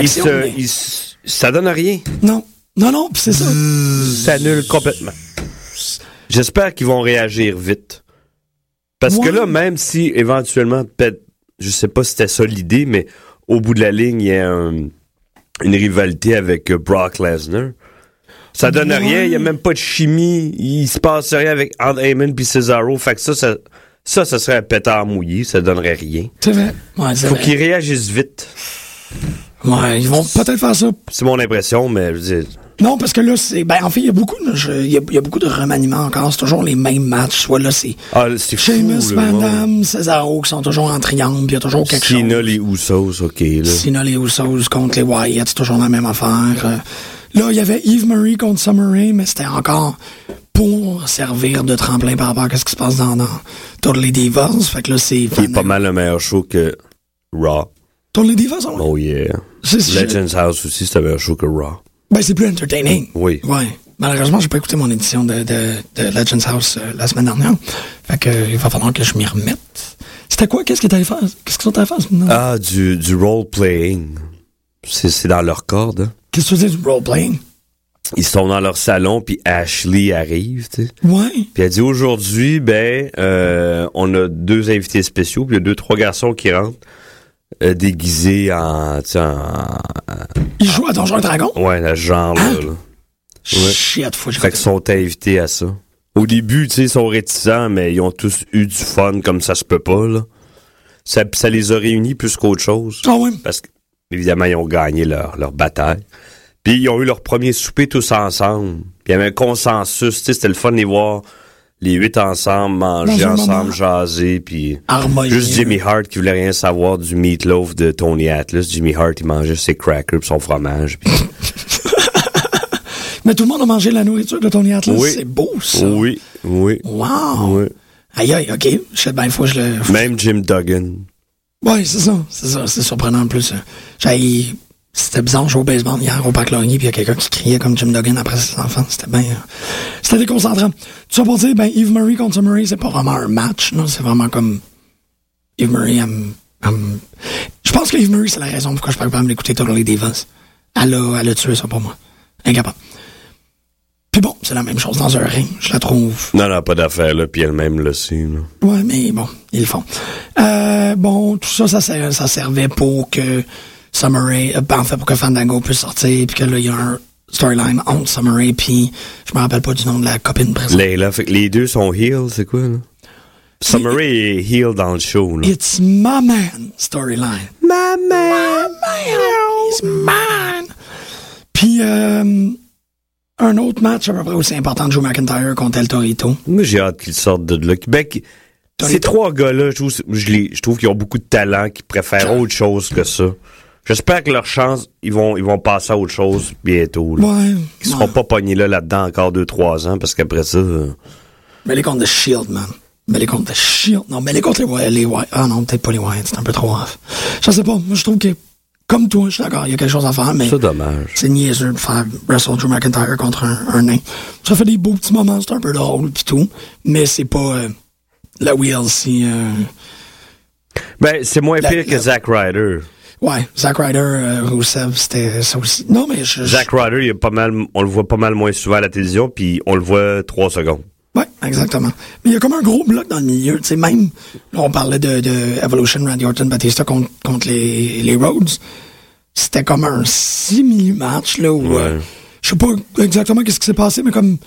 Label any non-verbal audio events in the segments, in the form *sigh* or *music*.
Il se- mais- il se- ça donne rien. Non. Non, non, pis c'est ça. Ça annule complètement. J'espère qu'ils vont réagir vite. Parce que là, même si éventuellement, peut-être, je sais pas si c'était ça l'idée, mais au bout de la ligne, il y a un- une rivalité avec euh, Brock Lesnar. Ça donne Ouais. rien, il y a même pas de chimie, il se passe rien avec Ant Heyman puis Cesaro. Fait que ça, ça, ça, ça serait un pétard mouillé, ça donnerait rien. C'est vrai. Ouais, Faut qu'ils réagissent vite. Ouais, ils vont peut-être faire ça. C'est mon impression, mais je veux dire, Non, parce que là, c'est. Ben, en fait, il y a beaucoup de, il y a, il y a beaucoup de remaniements encore. C'est toujours les mêmes matchs. Soit là, c'est ah, c'est fou. Sheamus. Damme, Cesaro qui sont toujours en triangle. Puis il y a toujours quelque chose. les Usos, ok, là. Sinon, les Usos contre les Wyatt, c'est toujours la même affaire. Euh, Là, il y avait Eve Marie contre Summer Rae, mais c'était encore pour servir de tremplin par rapport à ce qui se passe dans, dans Totally Divas. Fait que là, c'est... Qui est pas mal le meilleur show que Raw. Totally Divas, on... Oh yeah. Legends House aussi, c'est un show que Raw. ben, c'est plus entertaining. Oui. Ouais. Malheureusement, j'ai pas écouté mon édition de, de, de Legends House euh, la semaine dernière. Fait que, euh, il va falloir que je m'y remette. C'était quoi? Qu'est-ce que t'avais fait? Qu'est-ce que t'avais fait? Non. Ah, du, du role-playing. C'est dans leur corde. hein. Qu'est-ce que tu dire du role-playing? Ils sont dans leur salon, puis Ashley arrive, tu sais. Ouais. Puis elle dit aujourd'hui, ben, euh, on a deux invités spéciaux, puis il y a deux, trois garçons qui rentrent euh, déguisés en, tu sais, en, Il joue à Donjons et Dragons? ouais, dans ce genre-là. là. Ouais. Shit, faut que je Fait qu'ils sont invités à ça. Au début, tu sais, ils sont réticents, mais ils ont tous eu du fun comme ça se peut pas, là. Ça, ça les a réunis plus qu'autre chose. Ah ouais. Parce que, évidemment, ils ont gagné leur, leur bataille. Puis ils ont eu leur premier souper tous ensemble. Puis il y avait un consensus, tu sais, c'était le fun de les voir les huit ensemble, manger Dans ensemble, jaser, puis juste Jimmy Hart qui voulait rien savoir du meatloaf de Tony Atlas. Jimmy Hart, il mangeait ses crackers pis son fromage. puis- *laughs* Mais tout le monde a mangé la nourriture de Tony Atlas. Oui. C'est beau, ça. oui, oui, Wow. oui. Aïe, aïe, OK. Je sais bien, il faut que je le... Même Jim Duggan. Ouais, c'est ça. C'est ça. C'est surprenant en plus. J'ai... C'était bizarre, je jouais au baseball hier au Parc Laurier, puis il y a quelqu'un qui criait comme Jim Duggan après ses enfants. C'était bien... euh, C'était déconcentrant. Tout ça pour dire, ben, Eve Murray contre Murray, c'est pas vraiment un match? C'est vraiment comme... Eve Murray, elle me- Je pense que Eve Murray, c'est la raison pourquoi je peux pas me l'écouter Totally Divas. Elle a, elle a tué ça pour moi. Incapable. Puis bon, c'est la même chose dans un ring. Je la trouve Non, non, pas d'affaire, là, puis elle-même le sait, là. Ouais, mais bon, ils le font. Euh, bon, tout ça, ça servait pour que Summer Rae, euh, ben, en fait, pour que Fandango puisse sortir, puis que là, il y a un storyline entre Summer Rae, puis je me rappelle pas du nom de la copine présente. Layla, fait que les deux sont heel, c'est quoi, là? Summer Rae est heel dans le show, là. It's my man storyline. Ma man! It's mine. Puis, euh, un autre match à peu près aussi important de Joe McIntyre contre El Torito. Moi, j'ai hâte qu'ils sortent de là. Ben, Tony- ces trois gars-là, je trouve, je, les- je trouve qu'ils ont beaucoup de talent, qu'ils préfèrent autre chose que ça. J'espère que leur chance, ils vont, ils vont passer à autre chose bientôt. Là. Ouais. Ils seront ouais. pas pognés là, là-dedans encore deux, trois ans, parce qu'après ça, euh, Mais les contre The Shield, man. Mais les contre The Shield. Non, mais les contre les Wyatt. Les Wyatt. Ah non, peut-être pas les Wyatt. C'est un peu trop off. Je sais pas. Moi, je trouve que, comme toi, je suis d'accord. Il y a quelque chose à faire, mais c'est dommage. c'est niaiseux de faire Wrestle Drew McIntyre contre un, un nain. Ça fait des beaux petits moments. C'est un peu drôle pis tout. Mais c'est pas euh, la WLC. Euh, Ben, c'est moins La- pire que Zack Ryder. Ouais, Zack Ryder, euh, Rusev, c'était ça aussi. Non, mais je... Zack Ryder, il est pas mal, on le voit pas mal moins souvent à la télévision, puis on le voit trois secondes. Ouais, exactement. Mais il y a comme un gros bloc dans le milieu. Tu sais, même, là, on parlait de, de Evolution, Randy Orton, Batista contre, contre les, les Rhodes. C'était comme un simili-match, là, où, Ouais. euh, je sais pas exactement qu'est-ce qui s'est passé, mais comme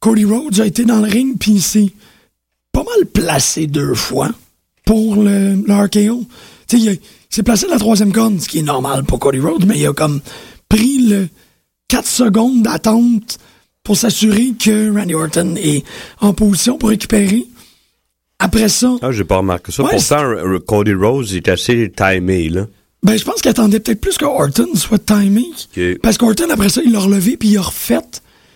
Cody Rhodes a été dans le ring, puis il s'est pas mal placé deux fois pour le, le RKO. Tu sais, il, a- s'est placé de la troisième corde, ce qui est normal pour Cody Rhodes, mais il a comme pris le 4 secondes d'attente pour s'assurer que Randy Orton est en position pour récupérer. Après ça, Ah, j'ai pas remarqué ça. Ouais, Pourtant, Cody Rose il est assez timé, là. ben, je pense qu'il attendait peut-être plus que Orton soit timé. Parce qu'Orton, après ça, il l'a relevé puis il a refait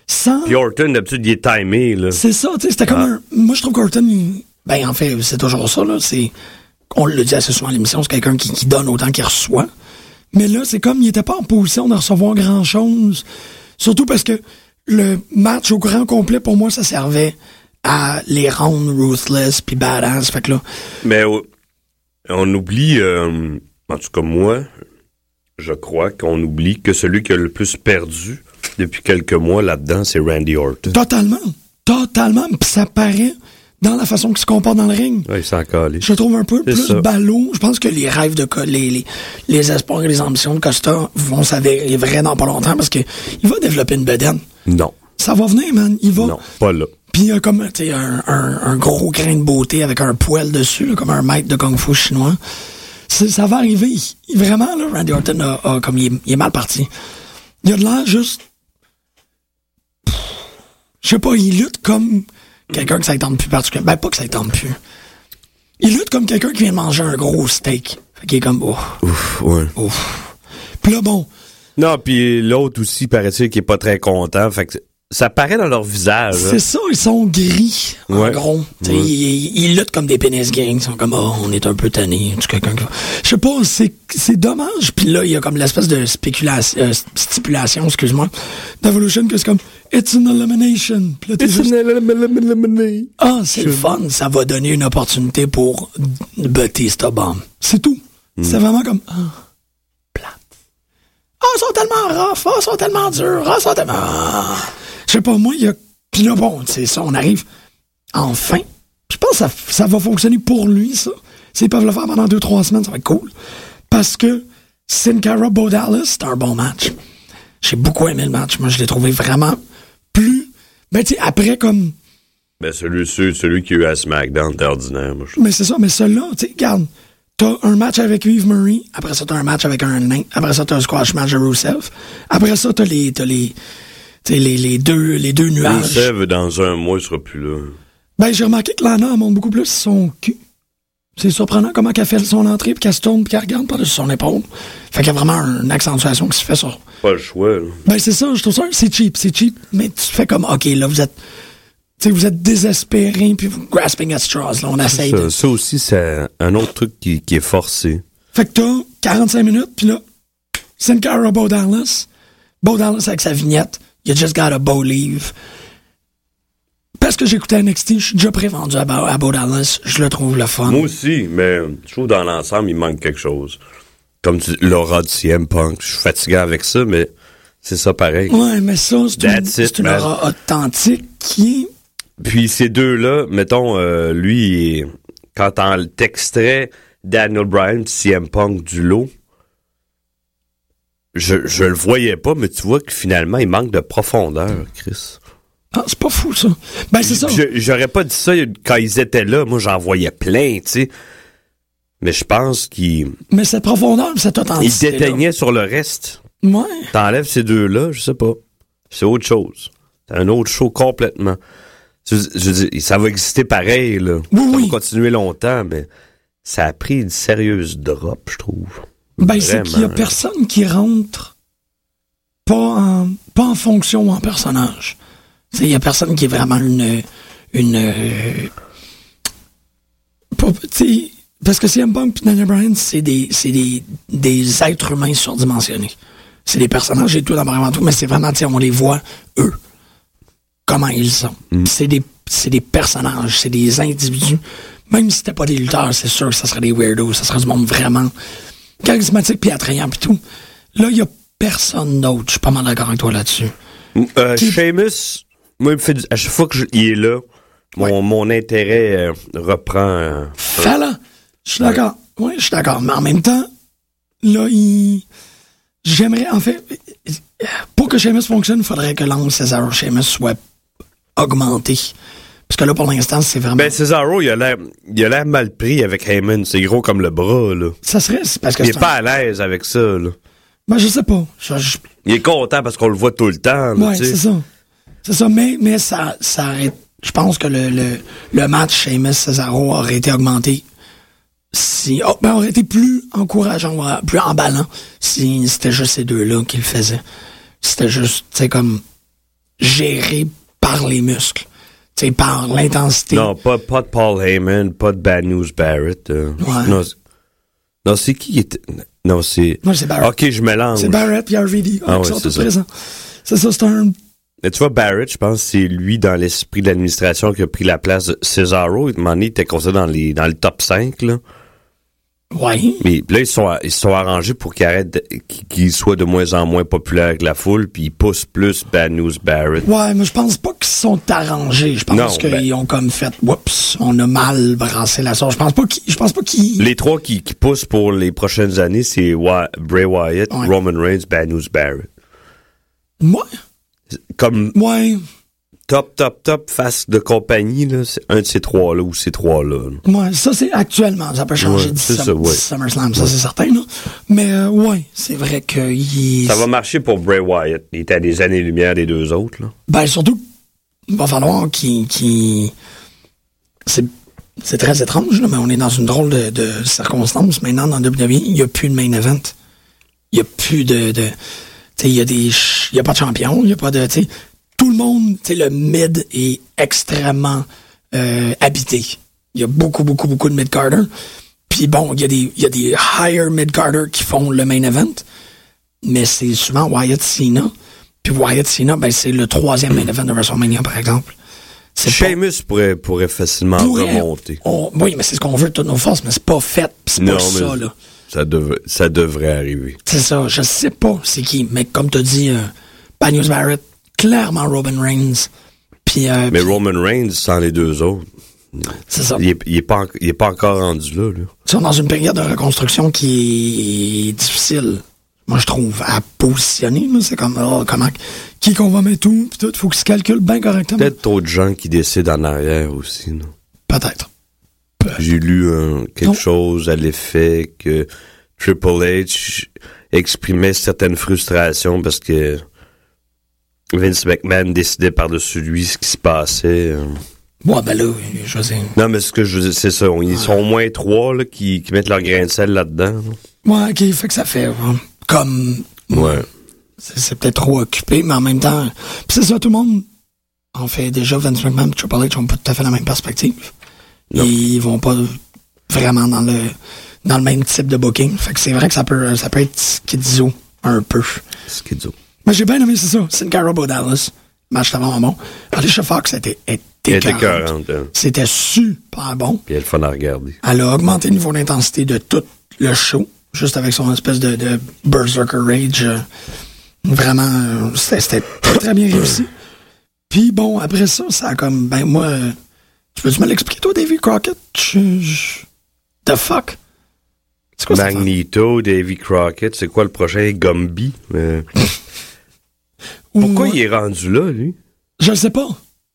sans. Puis Orton, d'habitude, il est timé, là. C'est ça, tu sais, c'était comme un. Moi, je trouve qu'Orton, il- ben, en fait, c'est toujours ça, là. C'est. On le dit assez souvent à l'émission, c'est quelqu'un qui, qui donne autant qu'il reçoit. Mais là, c'est comme il était pas en position de recevoir grand-chose. Surtout parce que le match au grand complet, pour moi, ça servait à les rendre ruthless puis badass. Fait que là, Mais on oublie, euh, en tout cas moi, je crois qu'on oublie que celui qui a le plus perdu depuis quelques mois là-dedans, c'est Randy Orton. totalement. Totalement. Puis ça paraît dans la façon qu'il se comporte dans le ring. Ouais, il. Je trouve un peu plus ça. ballot. Je pense que les rêves de Co- les, les, les espoirs et les ambitions de Costa vont s'avérer vrais dans pas longtemps parce que il va développer une bedaine. Non. Ça va venir, man. Il va. Non, pas là. Puis il y a comme un, un, un gros grain de beauté avec un poil dessus, là, comme un maître de kung-fu chinois. Ça va arriver. Il- vraiment, là, Randy Orton a, a- comme il est, il est mal parti. Il a de l'air juste. Je sais pas, il lutte comme quelqu'un que ça ne tente plus particulièrement. Ben, pas que ça ne tente plus. Il lutte comme quelqu'un qui vient de manger un gros steak. Fait qu'il est comme, oh, Ouf, ouais. ouf. Puis là, bon, Non, puis l'autre aussi, paraît-il, qui est pas très content. Fait que ça paraît dans leur visage. hein. C'est ça, ils sont gris, en gros. Ouais. Ils, ils luttent comme des pénis gangs. Ils sont comme, oh, on est un peu tannés. Tu quelqu'un qui va- Je sais pas, c'est, dommage. Puis là, il y a comme l'espèce de spéculation, euh, stipulation, excuse-moi, d'Evolution, que c'est comme, it's an elimination. Puis là, t'es juste, ah, c'est le fun. Ça va donner une opportunité pour Batista Bomb. C'est tout. C'est vraiment comme, ah, plate. Ah, ils sont tellement rough. Ah, ils sont tellement durs. Ah, ils sont tellement. Je sais pas, moi, il y a. Puis là, bon, c'est ça, on arrive enfin. Je pense que ça, ça va fonctionner pour lui, ça. S'ils peuvent le faire pendant deux, trois semaines, ça va être cool. Parce que Sin Cara Bo Dallas, c'est un bon match. J'ai beaucoup aimé le match. Moi, je l'ai trouvé vraiment plus. Ben, tu sais, après, comme. Ben, celui, celui, qui a eu à SmackDown, c'était ordinaire, moi, je. Mais c'est ça, mais celui-là, tu sais, regarde, t'as un match avec Yves Murray, après ça, t'as un match avec un nain, après ça, t'as un squash match de Rusev, après ça, t'as les, t'as les, les deux, les deux nuages. Dans un mois, il sera plus là. Ben, j'ai remarqué que Lana monte beaucoup plus son cul. C'est surprenant comment qu'elle fait son entrée, puis qu'elle se tourne, puis qu'elle regarde par-dessus son épaule. Fait qu'il y a vraiment une accentuation qui se fait sur. Pas le choix, là. Ben, c'est ça, je trouve ça, c'est cheap, c'est cheap, mais tu fais comme, OK, là, vous êtes, tu sais, vous êtes désespéré, puis vous grasping at straws, là, on essaye de. Ça, ça aussi, c'est un autre truc qui, qui est forcé. Fait que t'as 45 minutes, puis là, Sin Cara Bo Dallas. Bo Dallas avec sa vignette. You just got a Bo leave. Parce que j'écoutais NXT, je suis déjà prévendu à, Bo- à Bo Dallas. Je le trouve le fun. Moi aussi, mais je trouve dans l'ensemble, il manque quelque chose. Comme tu l'aura du CM Punk. Je suis fatigué avec ça, mais c'est ça pareil. Ouais, mais ça, c'est une, une aura authentique qui est... Puis ces deux-là, mettons, euh, lui, quand on t'extrait Daniel Bryan CM Punk du lot, je, je le voyais pas, mais tu vois que finalement, il manque de profondeur, Chris. Ah, c'est pas fou, ça. Ben, c'est ça. Je- J'aurais pas dit ça quand ils étaient là. Moi, j'en voyais plein, tu sais. Mais je pense qu'il Mais cette profondeur, cette il authenticité déteignait sur le reste. Ouais. T'enlèves ces deux-là, je sais pas. C'est autre chose. C'est un autre show complètement. Je, je veux dire, ça va exister pareil, là. Oui, ça oui. va continuer longtemps, mais ça a pris une sérieuse drop, je trouve. Ben, c'est qu'il y a personne qui rentre pas en, pas en fonction ou en personnage. Il y a personne qui est vraiment une. une euh, pas- parce que CM Punk et Daniel Bryan, c'est des, c'est des, des êtres humains surdimensionnés. C'est des personnages et tout, dans vraiment tout, mais c'est vraiment, on les voit, eux, comment ils sont. C'est des, c'est des personnages, c'est des individus. Même si c'était pas des lutteurs, c'est sûr que ça serait des weirdos, ça serait du monde vraiment charismatique puis attrayant puis tout. Là, il y a personne d'autre. Je suis pas mal d'accord avec toi là-dessus. Euh, Sheamus, moi, il me fait du- à chaque fois qu'il est là, mon, mon intérêt euh, reprend. euh, Fallon, je suis d'accord. Oui, je suis d'accord. Mais en même temps, là, il... J'aimerais, en fait, pour que Sheamus fonctionne, il faudrait que l'angle Cesaro Sheamus soit augmenté. Parce que là, pour l'instant, c'est vraiment... Ben, Cesaro, il a l'air, mal pris avec Heyman. C'est gros comme le bras, là. ça serait... parce que Il est pas à l'aise avec ça, là. Ben, je sais pas. Je- je- Il est content parce qu'on le voit tout le temps, là, Ouais, c'est ça. C'est ça, mais, mais ça, ça aurait- je pense que le, le, le match Sheamus Cesaro aurait été augmenté si, oh, ben, aurait été plus encourageant, plus emballant si c'était juste ces deux-là qui le faisaient. C'était juste, tu sais, comme géré par les muscles, sais, par l'intensité. Non, pas, pas de Paul Heyman, pas de Bad News Barrett. euh. Ouais. Non, c'est- non, c'est qui était... Non, c'est... Non, c'est Barrett. Ok, je mélange. C'est Barrett puis RVD, Ah qui ouais, sont c'est tous ça. présents. C'est ça, c'est un... Mais tu vois, Barrett, je pense que c'est lui, dans l'esprit de l'administration, qui a pris la place de Cesaro. Il, il était considéré dans, les, dans le top 5, là. Ouais. Mais là, ils se sont, ils sont arrangés pour qu'il arrête, de- qu'il qu'il soit de moins en moins populaire avec la foule, puis ils poussent plus Bad News Barrett. Ouais, mais je pense pas qu'ils sont arrangés. Je pense qu'ils ben- ont comme fait, oups, on a mal brassé la sauce. Je pense pas qu'ils, je pense pas qu'ils, Les trois qui, qui poussent pour les prochaines années, c'est Bray Wyatt, Ouais. Roman Reigns, Bad News Barrett. ouais, Comme ouais, top, top, top face de compagnie, là, c'est un de ces trois-là ou ces trois-là. là. ouais, ça c'est actuellement. Ça peut changer Ouais, c'est Sum- ça, ouais. SummerSlam, ça c'est certain, là. Mais, euh, ouais, c'est vrai que il- Ça va marcher pour Bray Wyatt. Il était à des années-lumière des deux autres. Là. Ben, surtout, il va falloir qu'il, qu'il- c'est, c'est très étrange, là, mais on est dans une drôle de, de circonstance. Maintenant, dans WWE, il n'y a plus de main event. Il n'y a plus de, de il y a des, y a pas de champion, il n'y a pas de, tout le monde, tu sais, le mid est extrêmement euh, habité. Il y a beaucoup, beaucoup, beaucoup de mid-carder. Puis bon, il y a des, il y a des higher mid-carder qui font le main event, mais c'est souvent Wyatt Cena. Puis Wyatt Cena, ben, c'est le troisième main event de WrestleMania, par exemple. Sheamus pourrait, pourrait facilement pourrait- remonter. on- oui, mais c'est ce qu'on veut de toutes nos forces, mais c'est pas fait. C'est pas ça, là. ça, devrait- ça devrait arriver. C'est ça, je sais pas c'est qui, mais comme tu dit, euh, Barrett, clairement Robin Reigns. Puis, euh, Mais puis Roman Reigns, sans les deux autres, c'est ça. il est, il est pas, en- il est pas encore rendu là. là. Ils sont dans une période de reconstruction qui est difficile, moi je trouve, à positionner. C'est comme, oh, comment, qui qu'on va mettre où, puis tout, faut qu'ils se calculent bien correctement. Peut-être trop de gens qui décident en arrière aussi. non? Peut-être. J'ai lu quelque Non. chose à l'effet que Triple H exprimait certaines frustrations parce que Vince McMahon décidait par-dessus lui ce qui se passait. euh. Ouais, ben là, je sais. Non, mais ce que je veux dire, c'est ça. Ils sont au moins trois là, qui, qui mettent leur grain de sel là-dedans. là. Ouais, ok, fait que ça fait, comme, Ouais. c'est c'est peut-être trop occupé, mais en même temps, pis c'est ça, tout le monde, en fait, déjà, Vince McMahon et Triple H ont pas tout à fait la même perspective. Non. Ils vont pas vraiment dans le dans le même type de booking. Fait que c'est vrai que ça peut ça peut être schizo un peu. Disent. Mais j'ai bien aimé, c'est ça. Sin Cara Dallas. Match vraiment bon. Alicia Fox était était écœurante. écœurante, hein. C'était super bon. Puis elle est fun à regarder. Elle a augmenté le niveau d'intensité de tout le show, juste avec son espèce de, de Berserker Rage. euh, Vraiment, euh, c'était très, très bien réussi. Puis bon, après ça, ça a comme, ben moi, euh, tu peux-tu me l'expliquer, toi, Davy Crockett? Je- je- The fuck? C'est quoi? Magneto, Davy Crockett, c'est quoi le prochain? Gumby? Pourquoi il est rendu là, lui? Je le sais pas.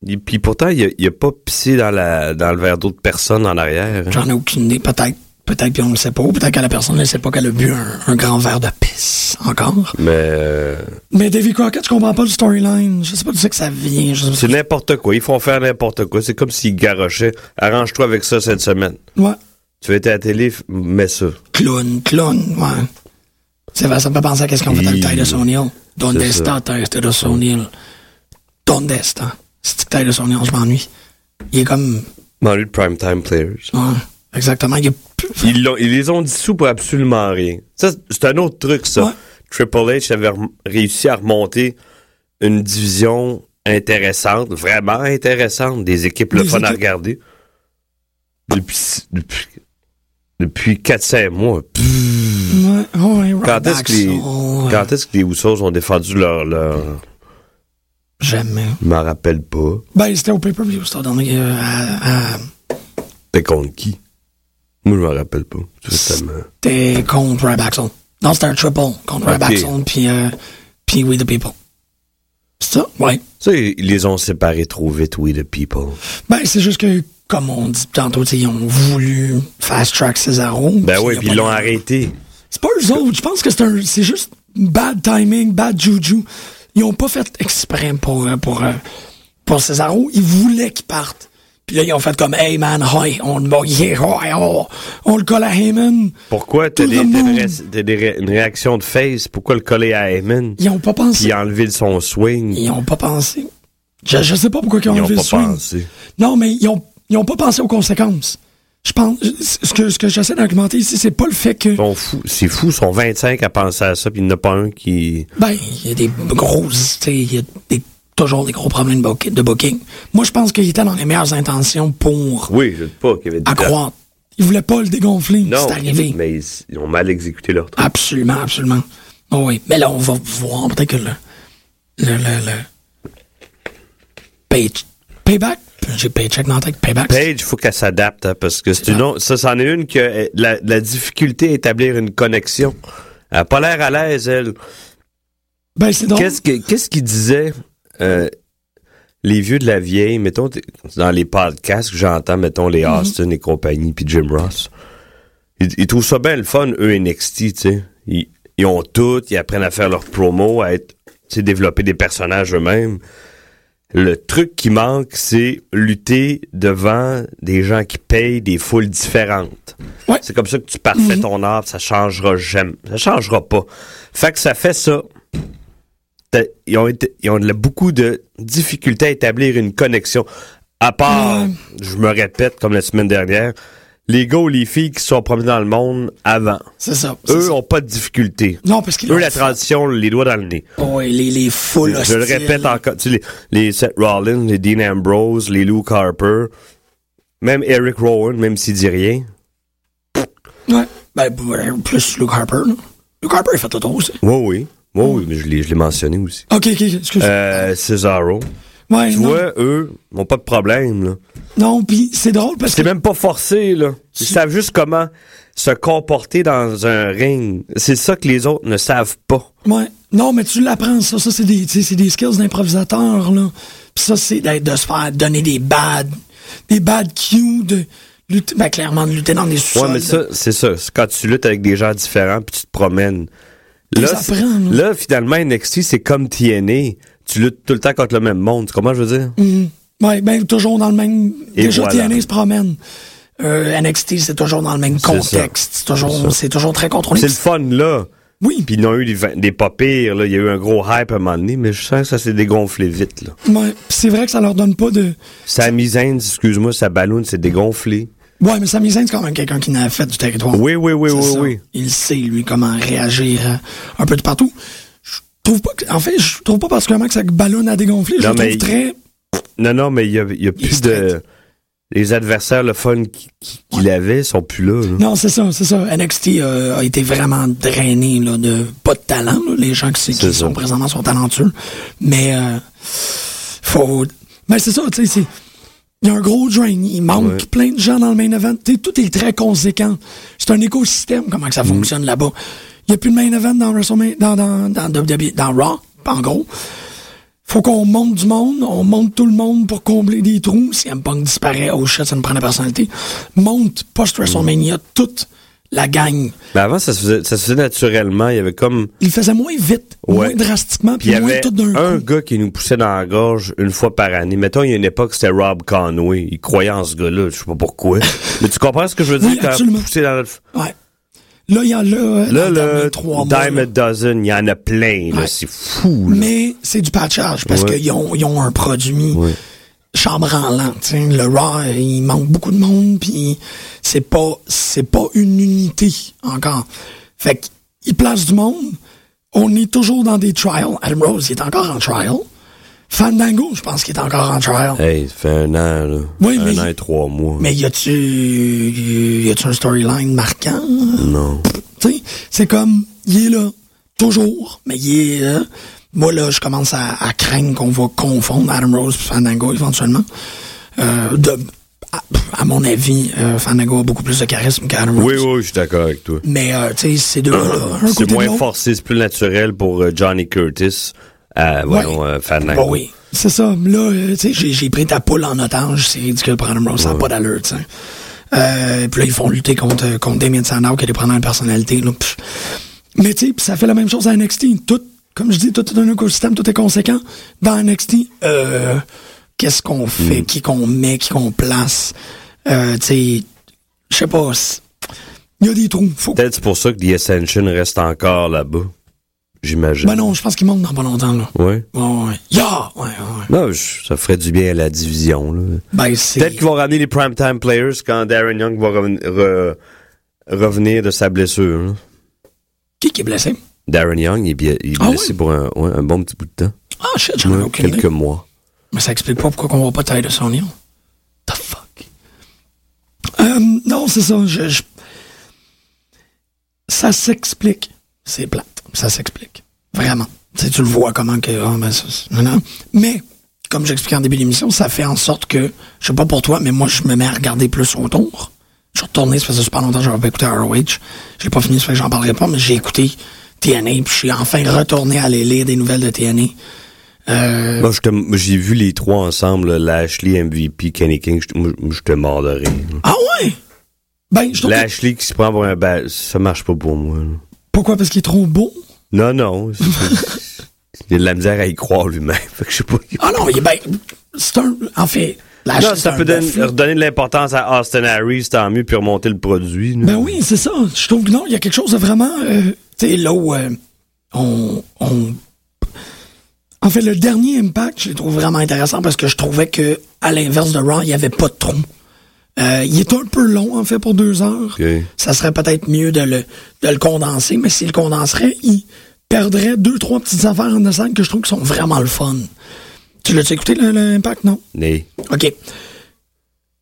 Il- Puis pourtant, il a, pas pissé dans, la, dans le verre d'autres personnes en arrière. hein? J'en ai aucune idée. Peut-être. Peut-être qu'on le sait pas. Peut-être que la personne ne sait pas qu'elle a bu un, un grand verre de pisse encore. Mais euh, Mais Davy Crockett, je comprends pas le storyline. Je sais pas d'où c'est que ça vient. C'est n'importe quoi. Ils font faire n'importe quoi. C'est comme s'ils garochaient. Arrange-toi avec ça cette semaine. Ouais. Tu veux être à la télé, mets ça. Clown, clown, ouais. C'est vrai, ça me fait penser à ce qu'on fait avec Titus O'Neill. Donde está Titus O'Neill? Donde está? C'est Titus O'Neill, je m'ennuie. Il est comme... Lui de Primetime Players. Ouais, exactement. Il est... plus- Ils, ils les ont dissous pour absolument rien. Ça, c'est un autre truc, ça. Ouais. Triple H avait réussi à remonter une division intéressante, vraiment intéressante, des équipes le fun à regarder. Depuis, depuis, depuis 4-5 mois. Pff, Ouais, ouais, Quand est-ce que les, ouais. quand est-ce que les Usos ont défendu leur, leur, Jamais. je m'en rappelle pas. Ben, c'était au pay-per-view, c'était dans les, euh, à- à- C'était contre qui? Moi, je m'en rappelle pas. C'était contre Rybackson. Non, c'était un triple contre Ok. Rybackson, puis euh, puis We the People. C'est ça? Ouais. Ça, ils les ont séparés trop vite, We the People. Ben, c'est juste que, comme on dit tantôt, ils ont voulu fast-track Cesaro. Ben oui, puis ils l'ont arrêté. C'est pas eux autres. Je pense que c'est un, c'est juste bad timing, bad juju. Ils ont pas fait exprès pour, euh, pour, euh, pour Cesaro. Ils voulaient qu'il parte. Puis là, ils ont fait comme, hey man, hi, on, yeah, hi, on, on le colle à Heyman. Pourquoi t'as des, des ré- une réaction de face? Pourquoi le coller à Heyman? Ils ont pas pensé. Puis enlever son swing? Ils ont pas pensé. Je, je sais pas pourquoi ils ont Ils ont enlevé pas le swing. pensé. Non, mais ils ont, ils ont pas pensé aux conséquences. Je pense, ce que, ce que j'essaie d'argumenter ici, c'est pas le fait que. C'est fou, ils sont 25 à penser à ça, puis il n'y en a pas un qui... ben, il y a des grosses, il y a des, toujours des gros problèmes de booking. Moi, je pense qu'il était dans les meilleures intentions pour Oui, je ne pas qu'il y avait des... accroître Ils voulaient pas le dégonfler. Non, C'est arrivé. mais ils, ils ont mal exécuté leur truc. Absolument, absolument. Oh oui. Mais là, on va voir peut-être que le. Le. Le. le pay, payback? J'ai paycheck dans la tête. Payback. Page, il faut qu'elle s'adapte, hein, parce que c'est une autre- ça, c'en est une que euh, la, la difficulté à établir une connexion. Elle a pas l'air à l'aise, elle. Ben, c'est drôle. Qu'est-ce que- qu'est-ce qu'ils disaient, euh, les vieux de la vieille, mettons, dans les podcasts que j'entends, mettons, les Mhm. Austin et compagnie, puis Jim Ross. Ils, ils trouvent ça bien le fun, eux, NXT, tu sais. Ils, ils ont tout, ils apprennent à faire leur promo, à être, tu sais, développer des personnages eux-mêmes. Le truc qui manque, c'est lutter devant des gens qui payent des foules différentes. Ouais. C'est comme ça que tu parfais ton art, ça changera jamais. Ça changera pas. Fait que ça fait ça. Ils ont, été- ils ont de la- beaucoup de difficultés à établir une connexion. À part, je me répète comme la semaine dernière, les gars ou les filles qui sont promenés dans le monde avant. C'est ça. Eux ça. ont pas de difficultés. Non, parce qu'ils Eux, la transition, les doigts dans le nez. Oh, oui, les, les foules Je le répète encore. Tu sais, les, les Seth Rollins, les Dean Ambrose, les Luke Harper, même Eric Rowan, même s'il dit rien. Ouais. Ben, ouais, plus Luke Harper, là. Luke Harper, il fait tout aussi. Oui, oui. Oui, oui, mais je l'ai mentionné aussi. Ok, ok, excuse. Euh, Cesaro. ouais, Tu non. vois, eux, n'ont pas de problème, là. Non, puis c'est drôle parce que. C'est même pas forcé, là. Ils savent juste comment se comporter dans un ring. C'est ça que les autres ne savent pas. Ouais. Non, mais tu l'apprends, ça. Ça, c'est des, des skills d'improvisateur, là. Puis ça, c'est de se faire donner des bad, des bad cues, de lutter, ben, clairement, de lutter dans des sous-sols. Ouais, mais ça, c'est ça. C'est quand tu luttes avec des gens différents puis tu te promènes. Là, prend, là. là, finalement, NXT, c'est comme TNA. Tu luttes tout le temps contre le même monde. Tu comprends, je veux dire? Mhm. Ouais, ben, toujours dans le même. Et déjà, voilà. TNA se promène. Euh, NXT, c'est toujours dans le même contexte. C'est toujours, c'est toujours très contrôlé. C'est le fun, là. Oui, Puis ils ont eu des, des pas pires, là. Il y a eu un gros hype à un moment donné, mais je sens que ça s'est dégonflé vite, là. ouais. C'est vrai que ça leur donne pas de. Sa Zayn, excuse-moi, sa ballon s'est dégonflée. Ouais, mais Sami Zayn, c'est quand même quelqu'un qui n'a fait du territoire. Oui, oui, oui, oui, ça. oui. Il sait, lui, comment réagir euh, un peu de partout. Je trouve pas que, en fait, je trouve pas particulièrement que ça ballonne à dégonfler. Je Non, le trouve très. Non, non, mais il y a, il y a plus de... Les adversaires, le fun qui- qui- qu'il avait, sont plus là, là. Non, c'est ça, c'est ça. NXT euh, a été vraiment drainé là, de pas de talent. là. Les gens qui, qui sont présentement sont talentueux. Mais euh, faut. Mais c'est ça, tu sais, c'est. Il y a un gros drain. Il manque Ouais. plein de gens dans le main event. Tout est très conséquent. C'est un écosystème, comment que ça Mm. fonctionne là-bas. Il n'y a plus de main event dans WrestleMania, dans, dans, dans, WWE, dans Raw, en gros. Faut qu'on monte du monde, on monte tout le monde pour combler des trous. Si M Punk disparaît, oh shit, ça nous prend la personnalité. Monte post-WrestleMania toute la gang. Mais avant, ça se faisait, ça se faisait naturellement. Il y avait comme... Il faisait moins vite, Ouais. moins drastiquement, Puis il y moins avait tout d'un un coup. gars qui nous poussait dans la gorge une fois par année. Mettons, il y a une époque, c'était Rob Conway. Il croyait en ce gars-là. Je sais pas pourquoi. *laughs* Mais tu comprends ce que je veux dire Oui, absolument. poussé dans le... Ouais. Là, il y en a euh, Là, le trois mois. Dime là. a Dozen, il y en a plein. là. Ouais. C'est fou. Là. Mais c'est du patchage parce Ouais. qu'ils ont, ils ont un produit Ouais. chambranlant. tu sais. Le Raw, il manque beaucoup de monde, puis c'est pas c'est pas une unité encore. Fait qu'ils placent du monde. On est toujours dans des trials. Adam Rose, il est encore en trial. Fandango, je pense qu'il est encore en trial. Hey, ça fait un an, là. Oui, un mais- an et trois mois. Mais y a-tu y a-tu un storyline marquant? Non. Tu sais, c'est comme, il est là, toujours, mais il est là. Moi, là, je commence à, à craindre qu'on va confondre Adam Rose et Fandango éventuellement. Euh, de, à, à mon avis, euh, Fandango a beaucoup plus de charisme qu'Adam Rose. Oui, oui, je suis d'accord avec toi. Mais, euh, tu sais, ces deux-là, C'est moins forcé, c'est plus naturel pour euh, Johnny Curtis. Euh, voyons, euh, Fandango. Bon, oui. C'est ça. Là, euh, tu sais, j'ai, pris ta poule en otage. C'est ridicule Adam Rose. Ça n'a pas d'allure, tu sais. Euh, puis là, ils font lutter contre, contre Damien Sandow qui des problèmes de personnalité. Là. Mais tu sais, ça fait la même chose à NXT. Tout, comme je dis, tout est un écosystème, tout est conséquent. Dans NXT, euh, qu'est-ce qu'on fait, Mm. qui qu'on met, qui qu'on place? Euh, tu sais, je sais pas. Il y a des trous. Peut-être c'est pour ça que The Ascension reste encore là-bas. J'imagine. Ben non, je pense qu'ils montent dans pas longtemps, là. Ouais. Ouais, ouais. Ya! Ouais, ouais. Non, je- ça ferait du bien à la division, là. Ben, c'est... Peut-être qu'ils vont ramener les primetime players quand Darren Young va reven- re- revenir de sa blessure. là. Qui qui est blessé? Darren Young, il est, bi- il est Ah blessé pour un, ouais, un bon petit bout de temps. Ah, shit, j'en ai aucune quelques idée. mois. Mais ça explique pas pourquoi on voit pas Tyler O'Neill. The fuck? Euh, non, c'est ça. je- je- Ça s'explique. C'est plate. Ça s'explique. Vraiment. Tu sais, tu le vois comment que. ah, ben, ça, non, non. Mais, comme j'expliquais en début d'émission, ça fait en sorte que, je sais pas pour toi, mais moi, je me mets à regarder plus autour. Je suis retourné, ça faisait super longtemps que j'avais pas écouté ROH. Je l'ai pas fini, ça fait que j'en parlerai pas, mais j'ai écouté TNA, puis je suis enfin retourné à aller lire des nouvelles de TNA. Euh, Moi, j'ai vu les trois ensemble, Lashley, MVP, Kenny King. de rire. là. Ah ouais? Ben, je que- Lashley qui se prend pour un ba- ça marche pas pour moi. là. Pourquoi? Parce qu'il est trop beau? Non, non. *laughs* a de la misère à y croire lui-même. Fait que je sais pas. Ah non, il est ben, c'est un, en fait, la Non, ça peut donner, redonner de l'importance à Austin Harris, tant mieux, puis remonter le produit. là. Ben oui, c'est ça. Je trouve que non, il y a quelque chose de vraiment, euh, tu sais, là où euh, on, on- en fait, le dernier Impact, je le trouve vraiment intéressant parce que je trouvais que, à l'inverse de Raw, il n'y avait pas de tronc. Euh, il est un peu long, en fait, pour deux heures. Ça serait peut-être mieux de le, de le condenser, mais s'il le condenserait, il perdrait deux, trois petites affaires en scène que je trouve qui sont vraiment le fun. Tu l'as écouté, le, le Impact, non? Mais, OK.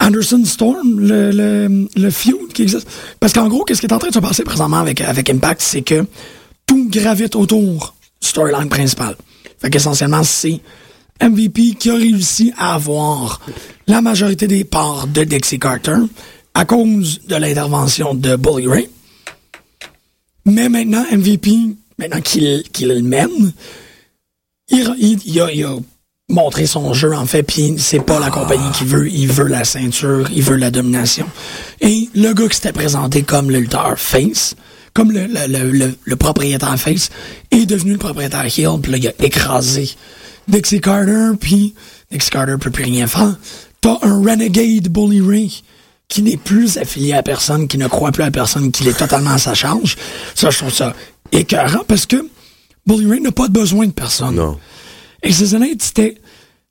Anderson Storm, le, le, le feud qui existe. Parce qu'en gros, qu'est-ce qui est en train de se passer présentement avec, avec Impact, c'est que tout gravite autour du storyline principal. Fait qu'essentiellement, c'est MVP qui a réussi à avoir la majorité des parts de Dixie Carter à cause de l'intervention de Bully Ray. Mais maintenant, MVP, maintenant qu'il qu'il le mène, il, il- il a, il a montré son jeu, en fait, puis c'est pas la compagnie qui veut, il veut la ceinture, il veut la domination. Et le gars qui s'était présenté comme le lutteur face, comme le, le, le, propriétaire face, est devenu le propriétaire heel, puis là, il a écrasé Dixie Carter, puis Dixie Carter peut plus rien faire. T'as un renegade Bully Ray qui n'est plus affilié à personne, qui ne croit plus à personne, qui est totalement à sa charge. Ça, je trouve ça écœurant parce que Bully Ray n'a pas besoin de personne. non. Et ces années, c'était,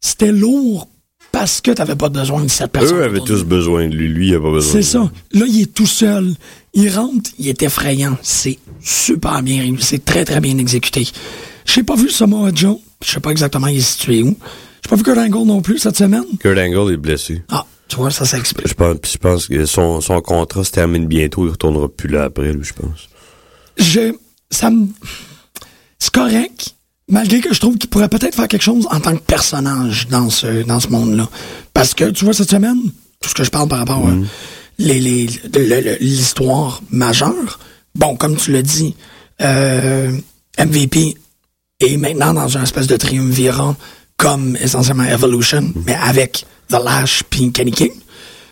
c'était lourd parce que t'avais pas besoin de cette personne. Eux avaient tous besoin de lui. Lui, il a pas besoin. c'est ça. Là, il est tout seul. Il rentre, il est effrayant. C'est super bien réussi. C'est très, très bien exécuté. J'ai pas vu Samoa Joe. Je sais pas exactement il est situé où. J'ai pas vu Kurt Angle non plus cette semaine. Kurt Angle est blessé. Ah, tu vois, ça s'explique. Je pense, je pense que son, son contrat se termine bientôt. Il retournera plus là après, lui, je pense. Je, ça me, c'est correct. Malgré que je trouve qu'il pourrait peut-être faire quelque chose en tant que personnage dans ce, dans ce monde-là. Parce que, tu vois, cette semaine, tout ce que je parle par rapport à les, les, le- l'histoire majeure, bon, comme tu l'as dit, euh, MVP est maintenant dans une espèce de triumvirat comme essentiellement Evolution, mais avec The Lash puis Kenny King.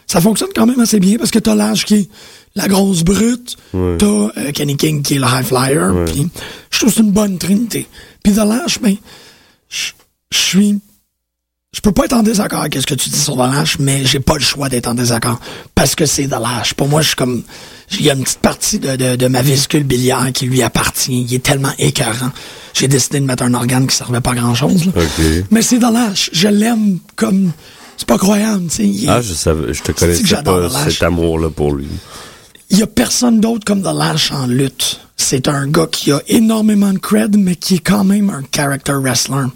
Ça fonctionne quand même assez bien parce que t'as Lash qui est la grosse brute, t'as euh, Kenny King qui est le high flyer, puis je trouve que c'est une bonne trinité. Puis The Lash, ben, je je suis je peux pas être en désaccord avec ce que tu dis sur The Lash, mais j'ai pas le choix d'être en désaccord. Parce que c'est The Lash. Pour moi, je suis comme, il y a une petite partie de, de, de ma vésicule biliaire qui lui appartient. Il est tellement écœurant. J'ai décidé de mettre un organe qui servait pas à grand chose, là. OK. Mais c'est Lash. Je l'aime comme, c'est pas croyable, tu sais. Ah, je savais, je te connaissais j'adore pas cet amour-là pour lui. Il y a personne d'autre comme The Lash en lutte. C'est un gars qui a énormément de cred, mais qui est quand même un character wrestler.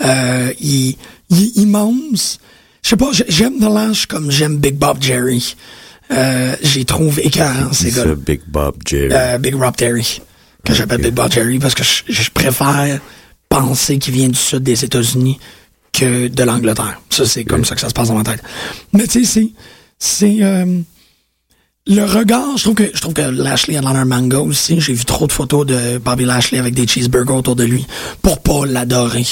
Euh, il, il est immense. Je sais pas, j'ai- j'aime The Lash comme j'aime Big Bob Jerry. Euh, J'y trouve écœurant, ces C'est gars Big Bob Jerry. euh, Big Rob Terry, que j'appelle Big Bob Jerry parce que je, je préfère penser qu'il vient du sud des États-Unis que de l'Angleterre. Ça, c'est comme ça que ça se passe dans ma tête. Mais tu sais, c'est, c'est, euh, le regard, je trouve que, je trouve que Lashley a d'un mango aussi. J'ai vu trop de photos de Bobby Lashley avec des cheeseburgers autour de lui pour pas l'adorer.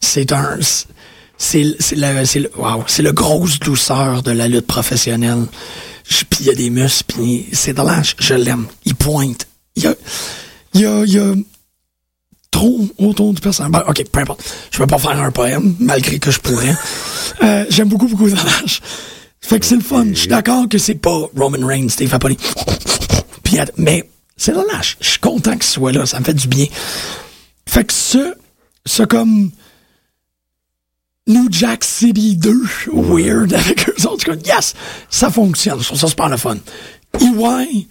C'est un, c'est, c'est le, c'est le, wow, c'est le grosse douceur de la lutte professionnelle. Puis il y a des muscles, puis c'est de l'âge, je l'aime. Il pointe. Il y a, y a, y a trop autour du personnage. Ok, peu importe. Je vais pas faire un poème, malgré que je pourrais. Euh, j'aime beaucoup, beaucoup de l'âge. Fait que c'est le fun. Je suis d'accord que c'est pas Roman Reigns, Steve att- mais c'est de lâche. Je suis content qu'il soit là. Ça me fait du bien. Fait que ce, ce comme New Jack City 2, weird, avec eux autres, yes, ça fonctionne. Je trouve ça super le fun. EY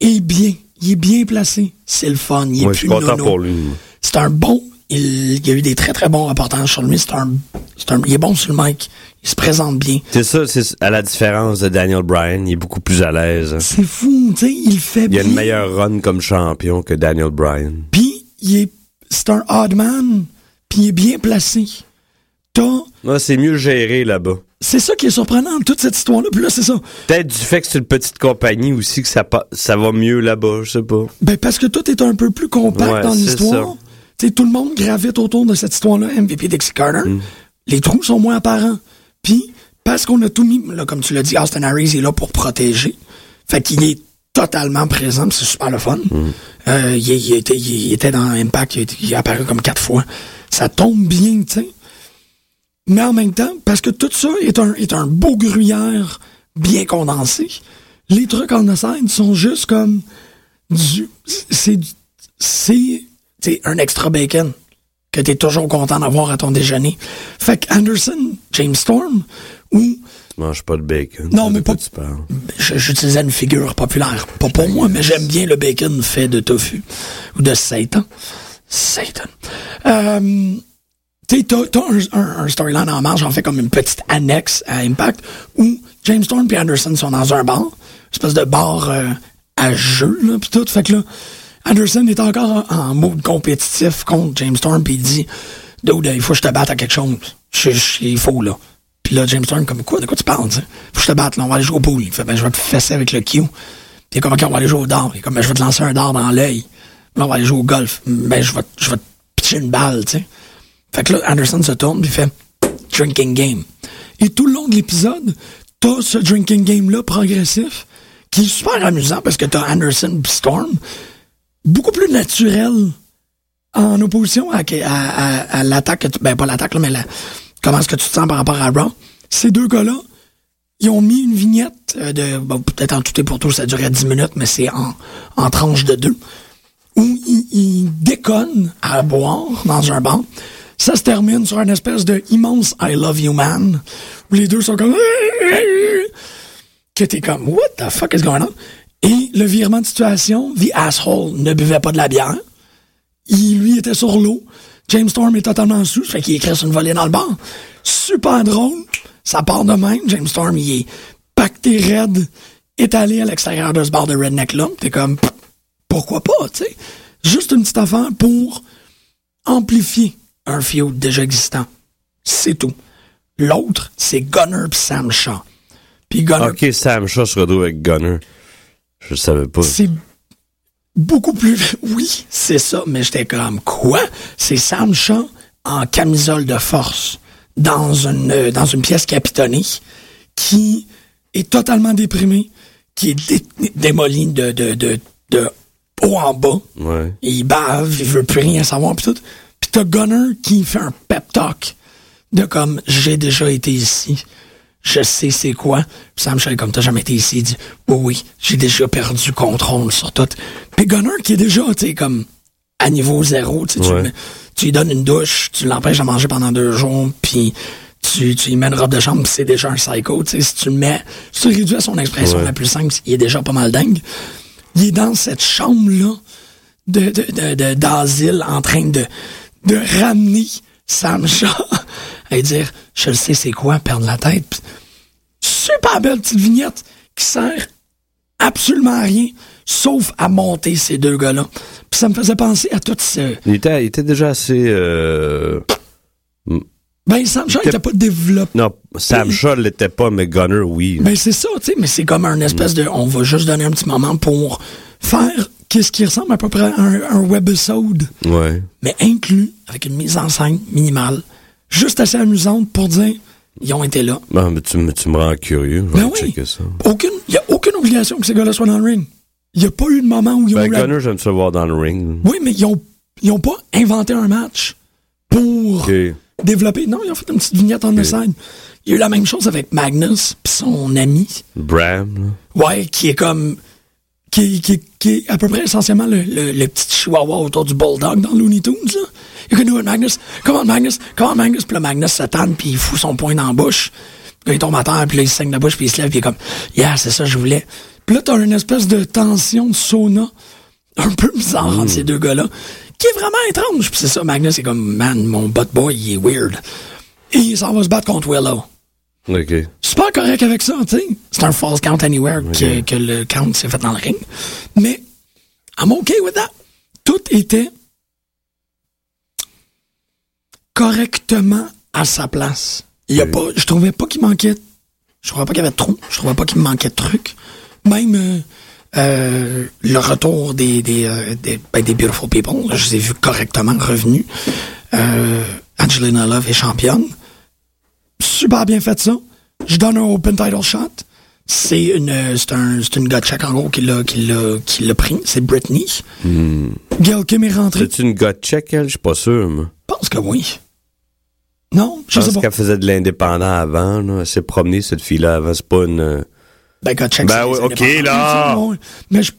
est bien. Il est bien placé. C'est le fun. Il est suis plus content nono. pour lui. moi. C'est un bon il, il y a eu des très très bons reportages sur lui. C'est un, il est bon sur le mic. Il se présente bien. C'est ça, c'est à la différence de Daniel Bryan, il est beaucoup plus à l'aise. C'est fou, tu sais, il fait Il a bien. une meilleure run comme champion que Daniel Bryan. Puis, il est, c'est un odd man, puis il est bien placé. Ouais, c'est mieux géré là-bas. c'est ça qui est surprenant toute cette histoire-là. Puis là, c'est ça. Peut-être du fait que c'est une petite compagnie aussi que ça, ça va mieux là-bas, je sais pas. Ben, parce que tout est un peu plus compact Ouais, dans l'histoire. tout le monde gravite autour de cette histoire-là, MVP Dixie Carter. Mm. Les trous sont moins apparents. Puis, parce qu'on a tout mis, là, comme tu l'as dit, Austin Harris est là pour protéger. Fait qu'il est totalement présent, c'est super le fun. Mm. Euh, il, il était, il était dans Impact, il, il est apparu comme quatre fois. Ça tombe bien, tu sais. Mais en même temps, parce que tout ça est un, est un beau gruyère bien condensé, les trucs en scène sont juste comme du. C'est. C'est. Un extra bacon que t'es toujours content d'avoir à ton déjeuner. Fait que Anderson, James Storm, ou. Tu manges pas de bacon. Non, mais pas- tu J'utilisais une figure populaire. Pas pour moi, mais j'aime bien le bacon fait de tofu. Ou de Satan. Satan. Euh, tu sais, un, un- storyline en marge, en fait, comme une petite annexe à Impact, où James Storm et Anderson sont dans un bar, une espèce de bar euh, à jeu, là, pis tout. Fait que là, Anderson est encore en, mode compétitif contre James Storm, puis il dit, Dude, il faut que je te batte à quelque chose. Il faut, là. Puis là, James Storm, comme quoi, de quoi tu parles, tu sais? Faut que je te batte, là, on va aller jouer au pool. Il fait, ben, je vais te fesser avec le Q. Puis comme, ok, on va aller jouer au dard. Il comme, ben, je vais te lancer un dard dans l'œil. Là, on va aller jouer au golf. Ben, je vais, je vais te pitcher une balle, tu sais. Fait que là, Anderson se tourne, puis fait drinking game. Et tout le long de l'épisode, t'as ce drinking game-là progressif, qui est super amusant parce que t'as Anderson puis Storm, beaucoup plus naturel en opposition à, à, l'attaque, que tu- ben pas l'attaque, là, mais la- comment est-ce que tu te sens par rapport à Raw. Ces deux gars-là, ils ont mis une vignette euh, de, bon, peut-être en tout et pour tout, ça durait 10 minutes, mais c'est en, en tranche de deux, où ils, ils déconnent à boire dans un bar. Ça se termine sur une espèce de immense I love you man, où les deux sont comme, *laughs* que t'es comme, what the fuck is going on? Et le virement de situation, The Asshole ne buvait pas de la bière. Il, lui, était sur l'eau. James Storm est totalement sous, fait qu'il écrit sur une volée dans le bar. Super drôle. Ça part de même. James Storm, il est pacté raide, étalé à l'extérieur de ce bar de redneck-là. T'es comme, pourquoi pas, tu sais? Juste une petite affaire pour amplifier un feud déjà existant. C'est tout. L'autre, c'est Gunner pis Sam Shaw. Puis Gunner, Ok, Sam Shaw se retrouve avec Gunner. Je savais pas. c'est beaucoup plus. *laughs* Oui, c'est ça, mais j'étais comme quoi? C'est Sam Shaw en camisole de force dans une, euh, dans une pièce capitonnée qui est totalement déprimé, qui est dé- démoli de, de, de, de haut en bas. Ouais. Il bave, il veut plus rien savoir, pis tout. Pis t'as Gunner qui fait un pep talk de comme j'ai déjà été ici, je sais c'est quoi. Pis Sam Shea, comme t'as jamais été ici, il dit oui, oui, j'ai déjà perdu contrôle sur tout. Puis Gunner qui est déjà, tu sais, comme à niveau zéro, tu sais, tu lui donnes une douche, tu l'empêches de manger pendant deux jours, puis tu, tu lui mets une robe de chambre, pis c'est déjà un psycho, tu sais, si tu le mets, si tu réduis à son expression Ouais. la plus simple, il est déjà pas mal dingue. Il est dans cette chambre-là, de, de, de, de- d'asile en train de, de ramener Sam Shaw *laughs* et dire je le sais c'est quoi perdre la tête Puis, super belle petite vignette qui sert absolument à rien sauf à monter ces deux gars-là puis ça me faisait penser à tout ce Il était, il était déjà assez. Euh... ben Sam Shaw n'était pas développé Non, Sam Shaw l'était pas, mais Gunner, oui. Ben c'est ça, tu sais, mais c'est comme un espèce de. On va juste donner un petit moment pour faire qu'est-ce qui ressemble à peu près à un, un webisode, Ouais. mais inclus avec une mise en scène minimale, juste assez amusante pour dire ils ont été là. Bon, mais tu, me- tu me rends curieux. Je vais Ben oui. ça. Aucune, il y a aucune obligation que ces gars-là soient dans le ring. Il n'y a pas eu de moment où ils ont Ben, la- Gunner, j'aime le voir dans le ring. Oui, mais ils ont, ils ont pas inventé un match pour développer. Non, ils ont fait une petite vignette en scène. Il y a eu la même chose avec Magnus puis son ami. Bram, là. Ouais, qui est comme. Qui, qui, qui est à peu près essentiellement le, le, le petit chihuahua autour du bulldog dans Looney Tunes, là. You can do it, Magnus. Come on, Magnus. Come on, Magnus. Puis là, Magnus tanne, puis il fout son poing dans la bouche. Puis là, il tombe à terre, puis là, il se saigne la bouche, puis il se lève, puis il est comme, yeah, c'est ça, je voulais. Puis là, t'as une espèce de tension de sauna un peu bizarre entre ces deux gars-là, qui est vraiment étrange. Puis c'est ça, Magnus est comme, man, mon bot boy, il est weird. Et il s'en va se battre contre Willow. OK. Super correct avec ça, tu sais. C'est un false count anywhere que, que le count s'est fait dans le ring. Mais, I'm okay with that. Tout était correctement à sa place. Il y a pas, je trouvais pas qu'il manquait, je trouvais pas qu'il y avait trop, je trouvais pas qu'il me manquait de trucs. Même euh, euh, le retour des des, euh, des, ben, des Beautiful People, je les ai vus correctement revenus. Angelina Love est championne. Super bien fait ça. Je donne un open title shot. C'est une, euh, c'est un, une gut check en gros qui l'a, qui l'a, qui l'a pris. C'est Britney. Gail Kim est rentrée. C'est une gut check, elle? Je suis pas sûr, moi. Je pense que oui. Non, je Je sais pense pas. qu'elle faisait de l'indépendant avant, là. Elle s'est promenée, cette fille-là, avant. C'est pas une... euh, Ben, gut check. Ben oui, ok, là. Mais je,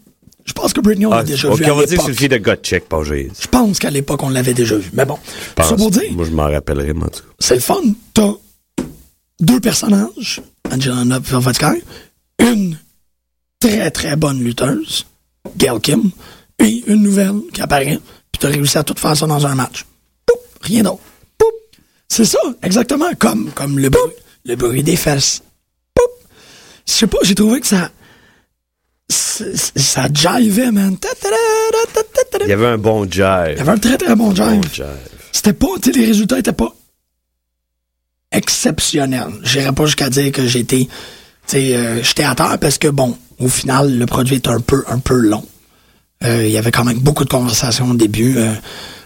je pense que Britney, on l'a Ah, déjà ok, vu à on va dire que c'est une fille de gut check, pas. Je pense qu'à l'époque, on l'avait déjà vu. Mais bon, pour dire, Moi, je m'en rappellerai, moi, en tout cas. c'est le fun. T'as deux personnages, Angelina Sky, une très très bonne lutteuse, Gail Kim, et une nouvelle qui apparaît, puis t'as réussi à tout faire ça dans un match. Poup, rien d'autre. C'est ça, exactement, comme, comme le bruit, le bruit des fesses. Poup. Je sais pas, j'ai trouvé que ça... Ça jivait, man. Il y avait un bon jive. Il y avait un très très bon jive. Bon jive. C'était pas, tu sais, les résultats étaient pas exceptionnels. J'irais pas jusqu'à dire que j'étais, tu sais, euh, j'étais à terre parce que bon, au final, le produit est un peu, un peu long. Euh, Il y avait quand même beaucoup de conversations au début. Euh,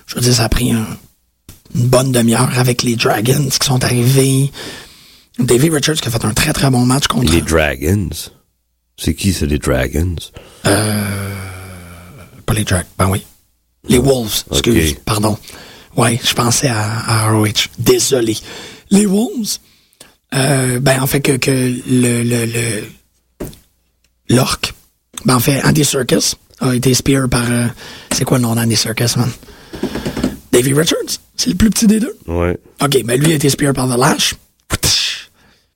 je veux dire, ça a pris un- une bonne demi-heure avec les Dragons qui sont arrivés. Davey Richards qui a fait un très très bon match contre. Les Dragons? C'est qui, c'est les Dragons? Pas les Dragons, ben oui. Les Wolves, excuse, pardon. Ouais, je pensais à, à ROH. Désolé. Les Wolves, euh, ben en fait que, que le le le l'orque, ben en fait Andy Serkis a été spear par euh, c'est quoi le nom d'Andy Serkis, man? Davey Richards, c'est le plus petit des deux. Ouais. OK, ben lui a été spear par The Lash.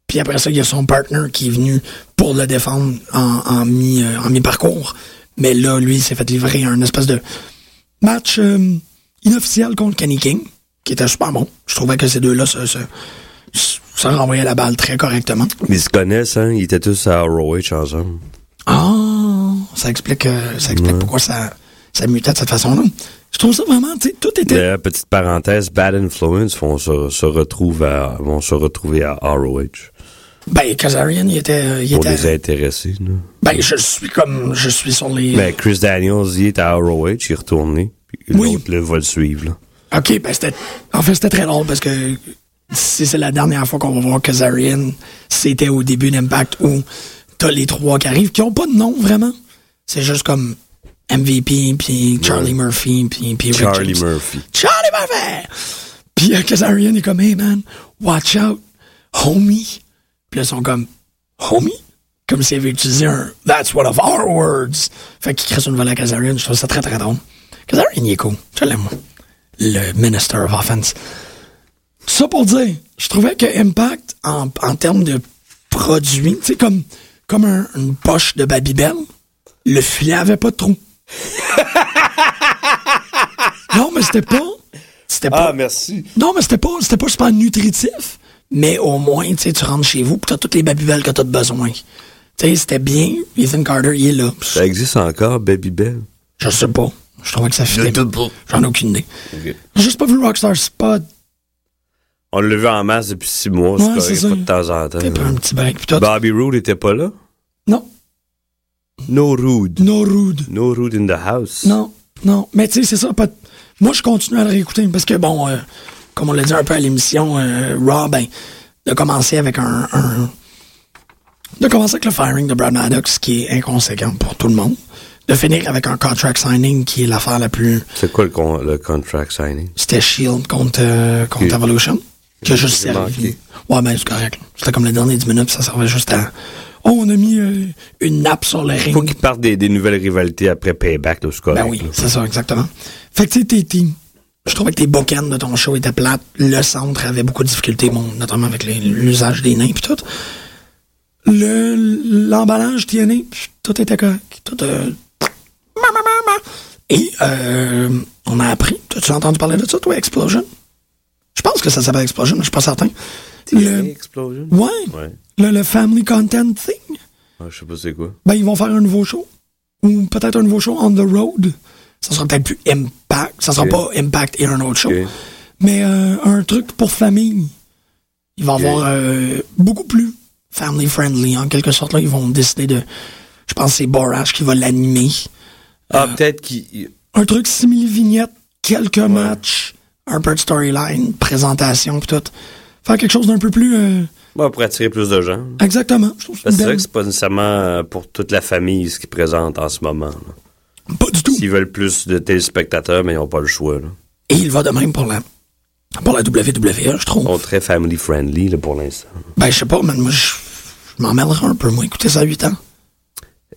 Puis après ça, il y a son partner qui est venu pour le défendre en, en mi, euh, en mi-parcours. Mais là, lui, il s'est fait livrer un espèce de match euh, inofficiel contre Kenny King, qui était super bon. Je trouvais que ces deux-là se, se, se renvoyaient la balle très correctement. Mais ils se connaissent, hein? Ils étaient tous à ROH ensemble. Ah, ça explique, euh, ça explique pourquoi ça, ça mutait de cette façon-là. Je trouve ça vraiment, tu sais, tout était... Petite parenthèse, Bad Influence vont se, se, retrouver à, vont se retrouver à ROH. Ben, Kazarian, il était... euh, Il était les intéresser, là. ben, je suis comme... Je suis sur les... Ben, Chris Daniels, il est à ROH, il est retourné. Puis Oui. l'autre, là, va le suivre, là. OK, ben c'était. En fait, c'était très drôle parce que si c'est la dernière fois qu'on va voir Kazarian, c'était au début d'Impact où t'as les trois qui arrivent qui ont pas de nom vraiment. C'est juste comme MVP, puis Charlie Murphy, puis, Charlie. Murphy. Charlie Murphy! Puis euh, Kazarian est comme, hey man, watch out, homie. Puis là, ils sont comme, homie? Comme s'il avait utilisé un That's one of our words. Fait qu'il crée une volée à Kazarian. Je trouve ça très très drôle. Kazarian, il est cool. Je l'aime, moi. Le Minister of Offense. Ça pour dire, je trouvais que Impact, en, en termes de produits, tu sais, comme, comme un- une poche de Babybel, le filet avait pas de trou. *laughs* non, mais c'était pas. C'était pas. Ah, merci. Non, mais c'était pas, c'était pas super nutritif. Mais au moins, tu sais, tu rentres chez vous, pis t'as toutes les babybelles que t'as de besoin. Tu sais, c'était bien. Ethan Carter, il est là. Ça existe encore, Baby Bell? Je sais pas. Je trouvais que ça fitait. pas. J'en ai aucune idée. J'ai juste pas vu Rockstar Spot. On l'a vu en masse depuis six mois, Ouais, c'est ça. pas de temps en temps. Pris un petit break. Bobby Roode était pas là? non. No Rude. No rude. No Rude in the house. Non, non. Mais tu sais, c'est ça. Pas... Moi, je continue à le réécouter parce que, bon, euh, comme on l'a dit un peu à l'émission, euh, Raw, ben, de commencer avec un, un- De commencer avec le firing de Brad Maddox, qui est inconséquent pour tout le monde. De finir avec un contract signing qui est l'affaire la plus. C'est quoi le, con- le contract signing? C'était Shield contre, euh, contre. Evolution. Qui a juste servi. Ouais, ben, c'est correct. C'était comme les derniers 10 minutes, ça servait juste à. Oh, on a mis euh, une nappe sur le ring. Faut qu'ils partent des, des nouvelles rivalités après Payback, là, c'est correct. Ben oui, c'est ça, exactement. Fait que tu sais, je trouvais que tes bookends de ton show étaient plates. Le centre avait beaucoup de difficultés, bon, notamment avec l'usage des nains et tout. Le, l'emballage TNA, pff, tout était correct. Tout, euh. Et euh, on a appris, as-tu entendu parler de ça, toi, Explosion? Je pense que ça s'appelle Explosion, mais je suis pas certain. Le, Explosion? ouais, Ouais. le, le Family Content Thing. Ah, je sais pas c'est quoi. Ben, ils vont faire un nouveau show. Ou peut-être un nouveau show on the road. Ça sera peut-être plus Impact. Ça sera pas Impact et un autre show. Mais euh, un truc pour famille. Il va y avoir euh, beaucoup plus family friendly. En quelque sorte, là, ils vont décider de. Je pense que c'est Borash qui va l'animer. Ah, Euh, peut-être qu'il. Un truc simili-vignette, quelques matchs, un peu de storyline, présentation, tout. Faire quelque chose d'un peu plus. euh, Ouais, pour attirer plus de gens. exactement. Je trouve que Parce que c'est vrai que c'est pas nécessairement euh, pour toute la famille ce qu'ils présentent en ce moment. là. Pas du tout. S'ils veulent plus de téléspectateurs, mais ils n'ont pas le choix. Là. Et il va de même pour la, pour la WWE, je trouve. Ils sont très family friendly là, pour l'instant. Ben, je sais pas, mais moi, je, je m'en mêlerai un peu, moi. Écoutez ça à 8 ans.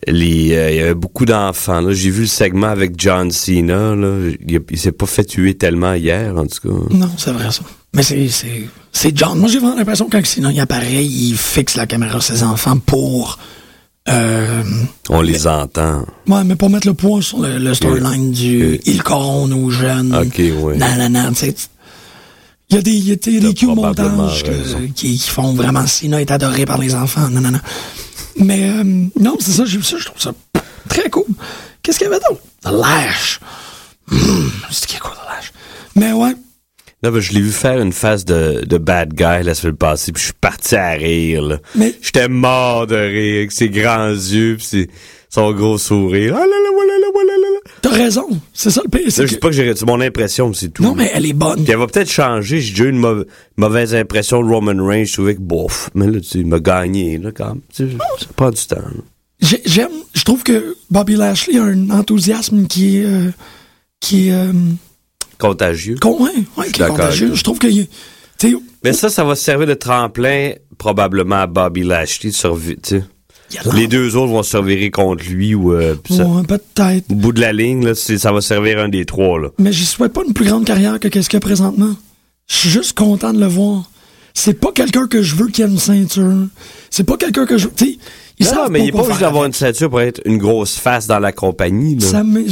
Les, euh, Il y avait beaucoup d'enfants. là. J'ai vu le segment avec John Cena. Là. Il, il s'est pas fait tuer tellement hier, en tout cas. Non, c'est vrai, ça. Mais c'est, c'est, c'est John. Moi, j'ai vraiment l'impression que quand sinon il apparaît, il fixe la caméra sur ses enfants pour, euh, On les entend. ouais, mais pour mettre le poids sur le, le storyline du il corrompt nos jeunes. Ok, ouais. Non, non, non, tu sais. Il y a des, il y a des, des probablement montages que- qui, qui font vraiment Sina est adoré par les enfants. Non, non, non. Mais, euh, non, c'est ça, j'ai vu ça, je trouve ça très cool. Qu'est-ce qu'il y avait d'autre? The Lash. Hmm, c'est qui quoi, The Lash? Mais ouais, Là, ben, je l'ai vu faire une face de, de bad guy la semaine passée, puis je suis parti à rire. là. Mais- J'étais mort de rire avec ses grands yeux, puis ses- son gros sourire. Ah là là, voilà là, voilà là. T'as raison. C'est ça le pire. C'est que- pas que j'ai c'est mon impression, c'est tout. Non, mais elle est bonne. Puis elle va peut-être changer. J'ai déjà eu une mauva- mauvaise impression de Roman Reigns. Je trouvais que bof. Mais là, tu sais, il m'a gagné, là, quand même. Tu sais, ça prend du temps. J'aime, je trouve que Bobby Lashley a un enthousiasme qui est, euh, qui est, euh, Contagieux. con, ouais, ouais, qui est contagieux. Je trouve que, Mais ça, ça va servir de tremplin probablement à Bobby Lashley. de survi- Les deux autres vont se servir contre lui ou euh, puis ça- Ouais, peut-être. au bout de la ligne, là, ça va servir un des trois. Là. Mais j'y souhaite pas une plus grande carrière que qu'est-ce qu'il y a présentement. Je suis juste content de le voir. C'est pas quelqu'un que je veux qui a une ceinture. C'est pas quelqu'un que je. Tu sais, Non, non, mais il n'est pas obligé d'avoir une ceinture pour être une grosse face dans la compagnie. Là. Ça me.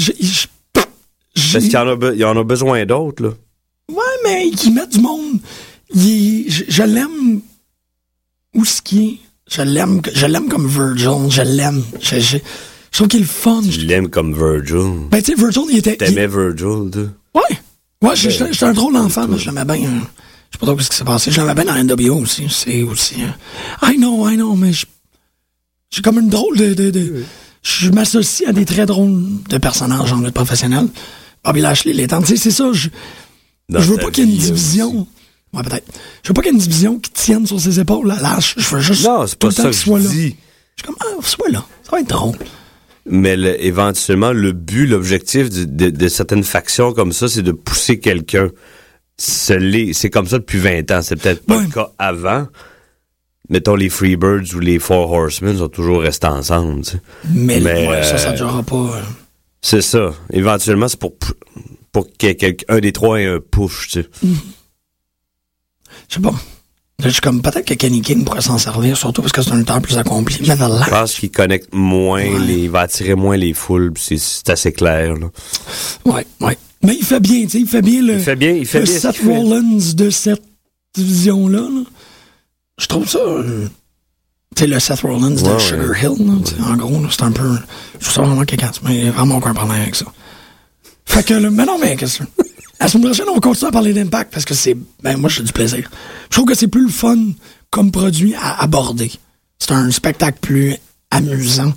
Parce qu'il y en a, be- il y en a besoin d'autres. là. Ouais, mais qui met du monde. Il je l'aime. Où ce qui est? Je l'aime, je l'aime comme Virgil. Je l'aime. Je, je, je trouve qu'il est fun. Je l'aime comme Virgil. Ben, tu sais, Virgil, il était. il- T'aimais Virgil, toi? Ouais. Ouais, j'étais un drôle d'enfant, mais je l'aimais bien. euh, Je sais pas trop ce qui s'est passé. Je l'aimais bien dans NWO aussi. C'est aussi. euh, I know, I know, mais je- j'ai comme une drôle de. de, de- je m'associe à des très drôles de personnages en lutte professionnelle. Bobby Lashley, les temps. Tu sais, c'est ça. Je, veux pas qu'il y ait une division. Ouais, peut-être. Je veux pas qu'il y ait une division qui tienne sur ses épaules. Je veux juste. Non, c'est tout pas temps que soit je là. dis. Je suis comme, ah, sois là. Ça va être drôle. Mais le- éventuellement, le but, l'objectif de, de- de certaines factions comme ça, c'est de pousser quelqu'un. C'est comme ça depuis 20 ans. C'est peut-être pas Ouais. le cas avant. Mettons, les Freebirds ou les Four Horsemen sont toujours restés ensemble. tu sais. Mais, Mais, ouais, ça, ça euh, durera pas. euh. C'est ça. Éventuellement, c'est pour, pou- pour quelqu'un des trois ait un push. tu sais. Je sais pas. Je suis comme, peut-être que Kenny King pourrait s'en servir, surtout parce que c'est un lutteur plus accompli. Mais Je pense qu'il connecte moins, Ouais. les, il va attirer moins les foules. puis C'est assez clair. là. ouais, ouais. Mais il fait bien, tu sais, il fait bien le, Il fait bien, il fait le bien. Seth. Rollins de cette division-là. là. Je trouve ça. euh, tu sais, le Seth Rollins de Ouais, Sugar. Hill, là, tu sais, en gros, c'est un peu. Je trouve ça vraiment quelqu'un, mais il n'y a vraiment aucun problème avec ça. Fait que, le, mais non, mais qu'est-ce que. La semaine prochaine, on continue à parler d'impact parce que c'est. Ben, moi, j'ai du plaisir. Je trouve que c'est plus le fun comme produit à aborder. C'est un spectacle plus amusant.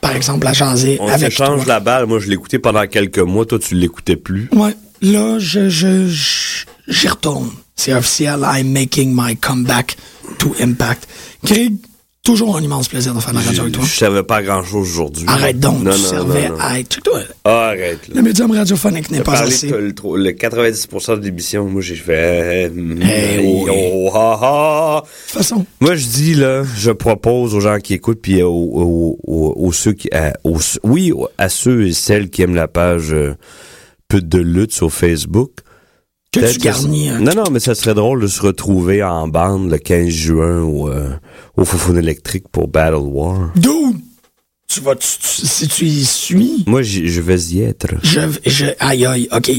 Par exemple, à jaser On avec s'échange toi. la balle. Moi, je l'écoutais pendant quelques mois. Toi, tu l'écoutais plus. Ouais, là, je, je, je- j'y retourne. C'est officiel. I'm making my comeback to Impact. Greg, toujours un immense plaisir de faire de la radio avec toi. je savais pas grand-chose aujourd'hui. Arrête donc, Non, tu non, servais non, à être. Ah, arrête. Là. le médium radiophonique n'est pas assez. le, le 90% de l'émission, moi j'ai fait. oh, ah, ah. De toute façon, Moi je dis là, je propose aux gens qui écoutent puis aux, aux, aux- aux ceux qui, à- oui, à ceux et celles qui aiment la page euh, Pute de lutte sur Facebook. Que tu garnis. euh, Non, non, mais ça serait drôle de se retrouver en bande le 15 juin au, euh, au Foufoune électrique pour Battle War. Dude, tu vas, tu- tu- si tu y suis, Moi, je vais y être. je, je, aïe, aïe, ok.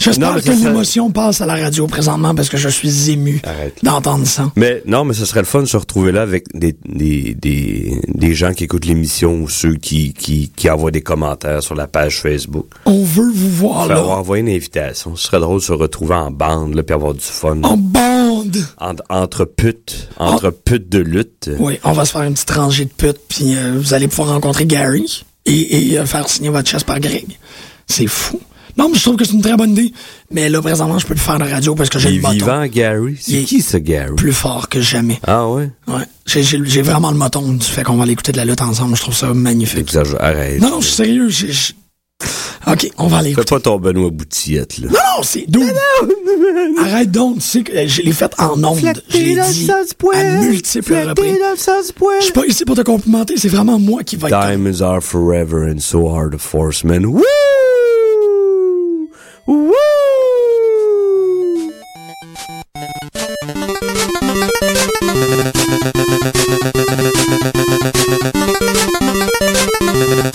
J'espère que l'émotion passe à la radio présentement parce que je suis ému d'entendre ça. Mais non, mais ce serait le fun de se retrouver là avec des, des, des, des gens qui écoutent l'émission ou ceux qui, qui, qui envoient des commentaires sur la page Facebook. On veut vous voir Faire là, envoyer une invitation. Ce serait drôle de se retrouver en bande, là, puis avoir du fun. en bande. Entre, entre putes, entre putes de lutte. Oui, on va se faire une petite rangée de putes, puis euh, vous allez pouvoir rencontrer Gary et, et euh, faire signer votre chaise par Greg. C'est fou. Non, mais je trouve que c'est une très bonne idée. Mais là, présentement, je peux le faire de radio parce que j'ai Il le est moton vivant, Gary. C'est Il est qui, ce Gary? plus fort que jamais. Ah ouais? Ouais. J'ai- vraiment le moton du fait qu'on va aller écouter de la lutte ensemble. Je trouve ça magnifique. Exagère. Arrête. Non, non, je suis sérieux. OK, on va aller Fais écouter. pas ton Benoît Boutillette, là. Non, non, c'est doux. Arrête donc, tu sais que euh, je l'ai fait en ondes. Je l'ai dit à multiples reprises. Je suis pas ici pour te complimenter, c'est vraiment moi qui va être... Diamonds are forever and so are the forcemen. Woo! Woo! Thank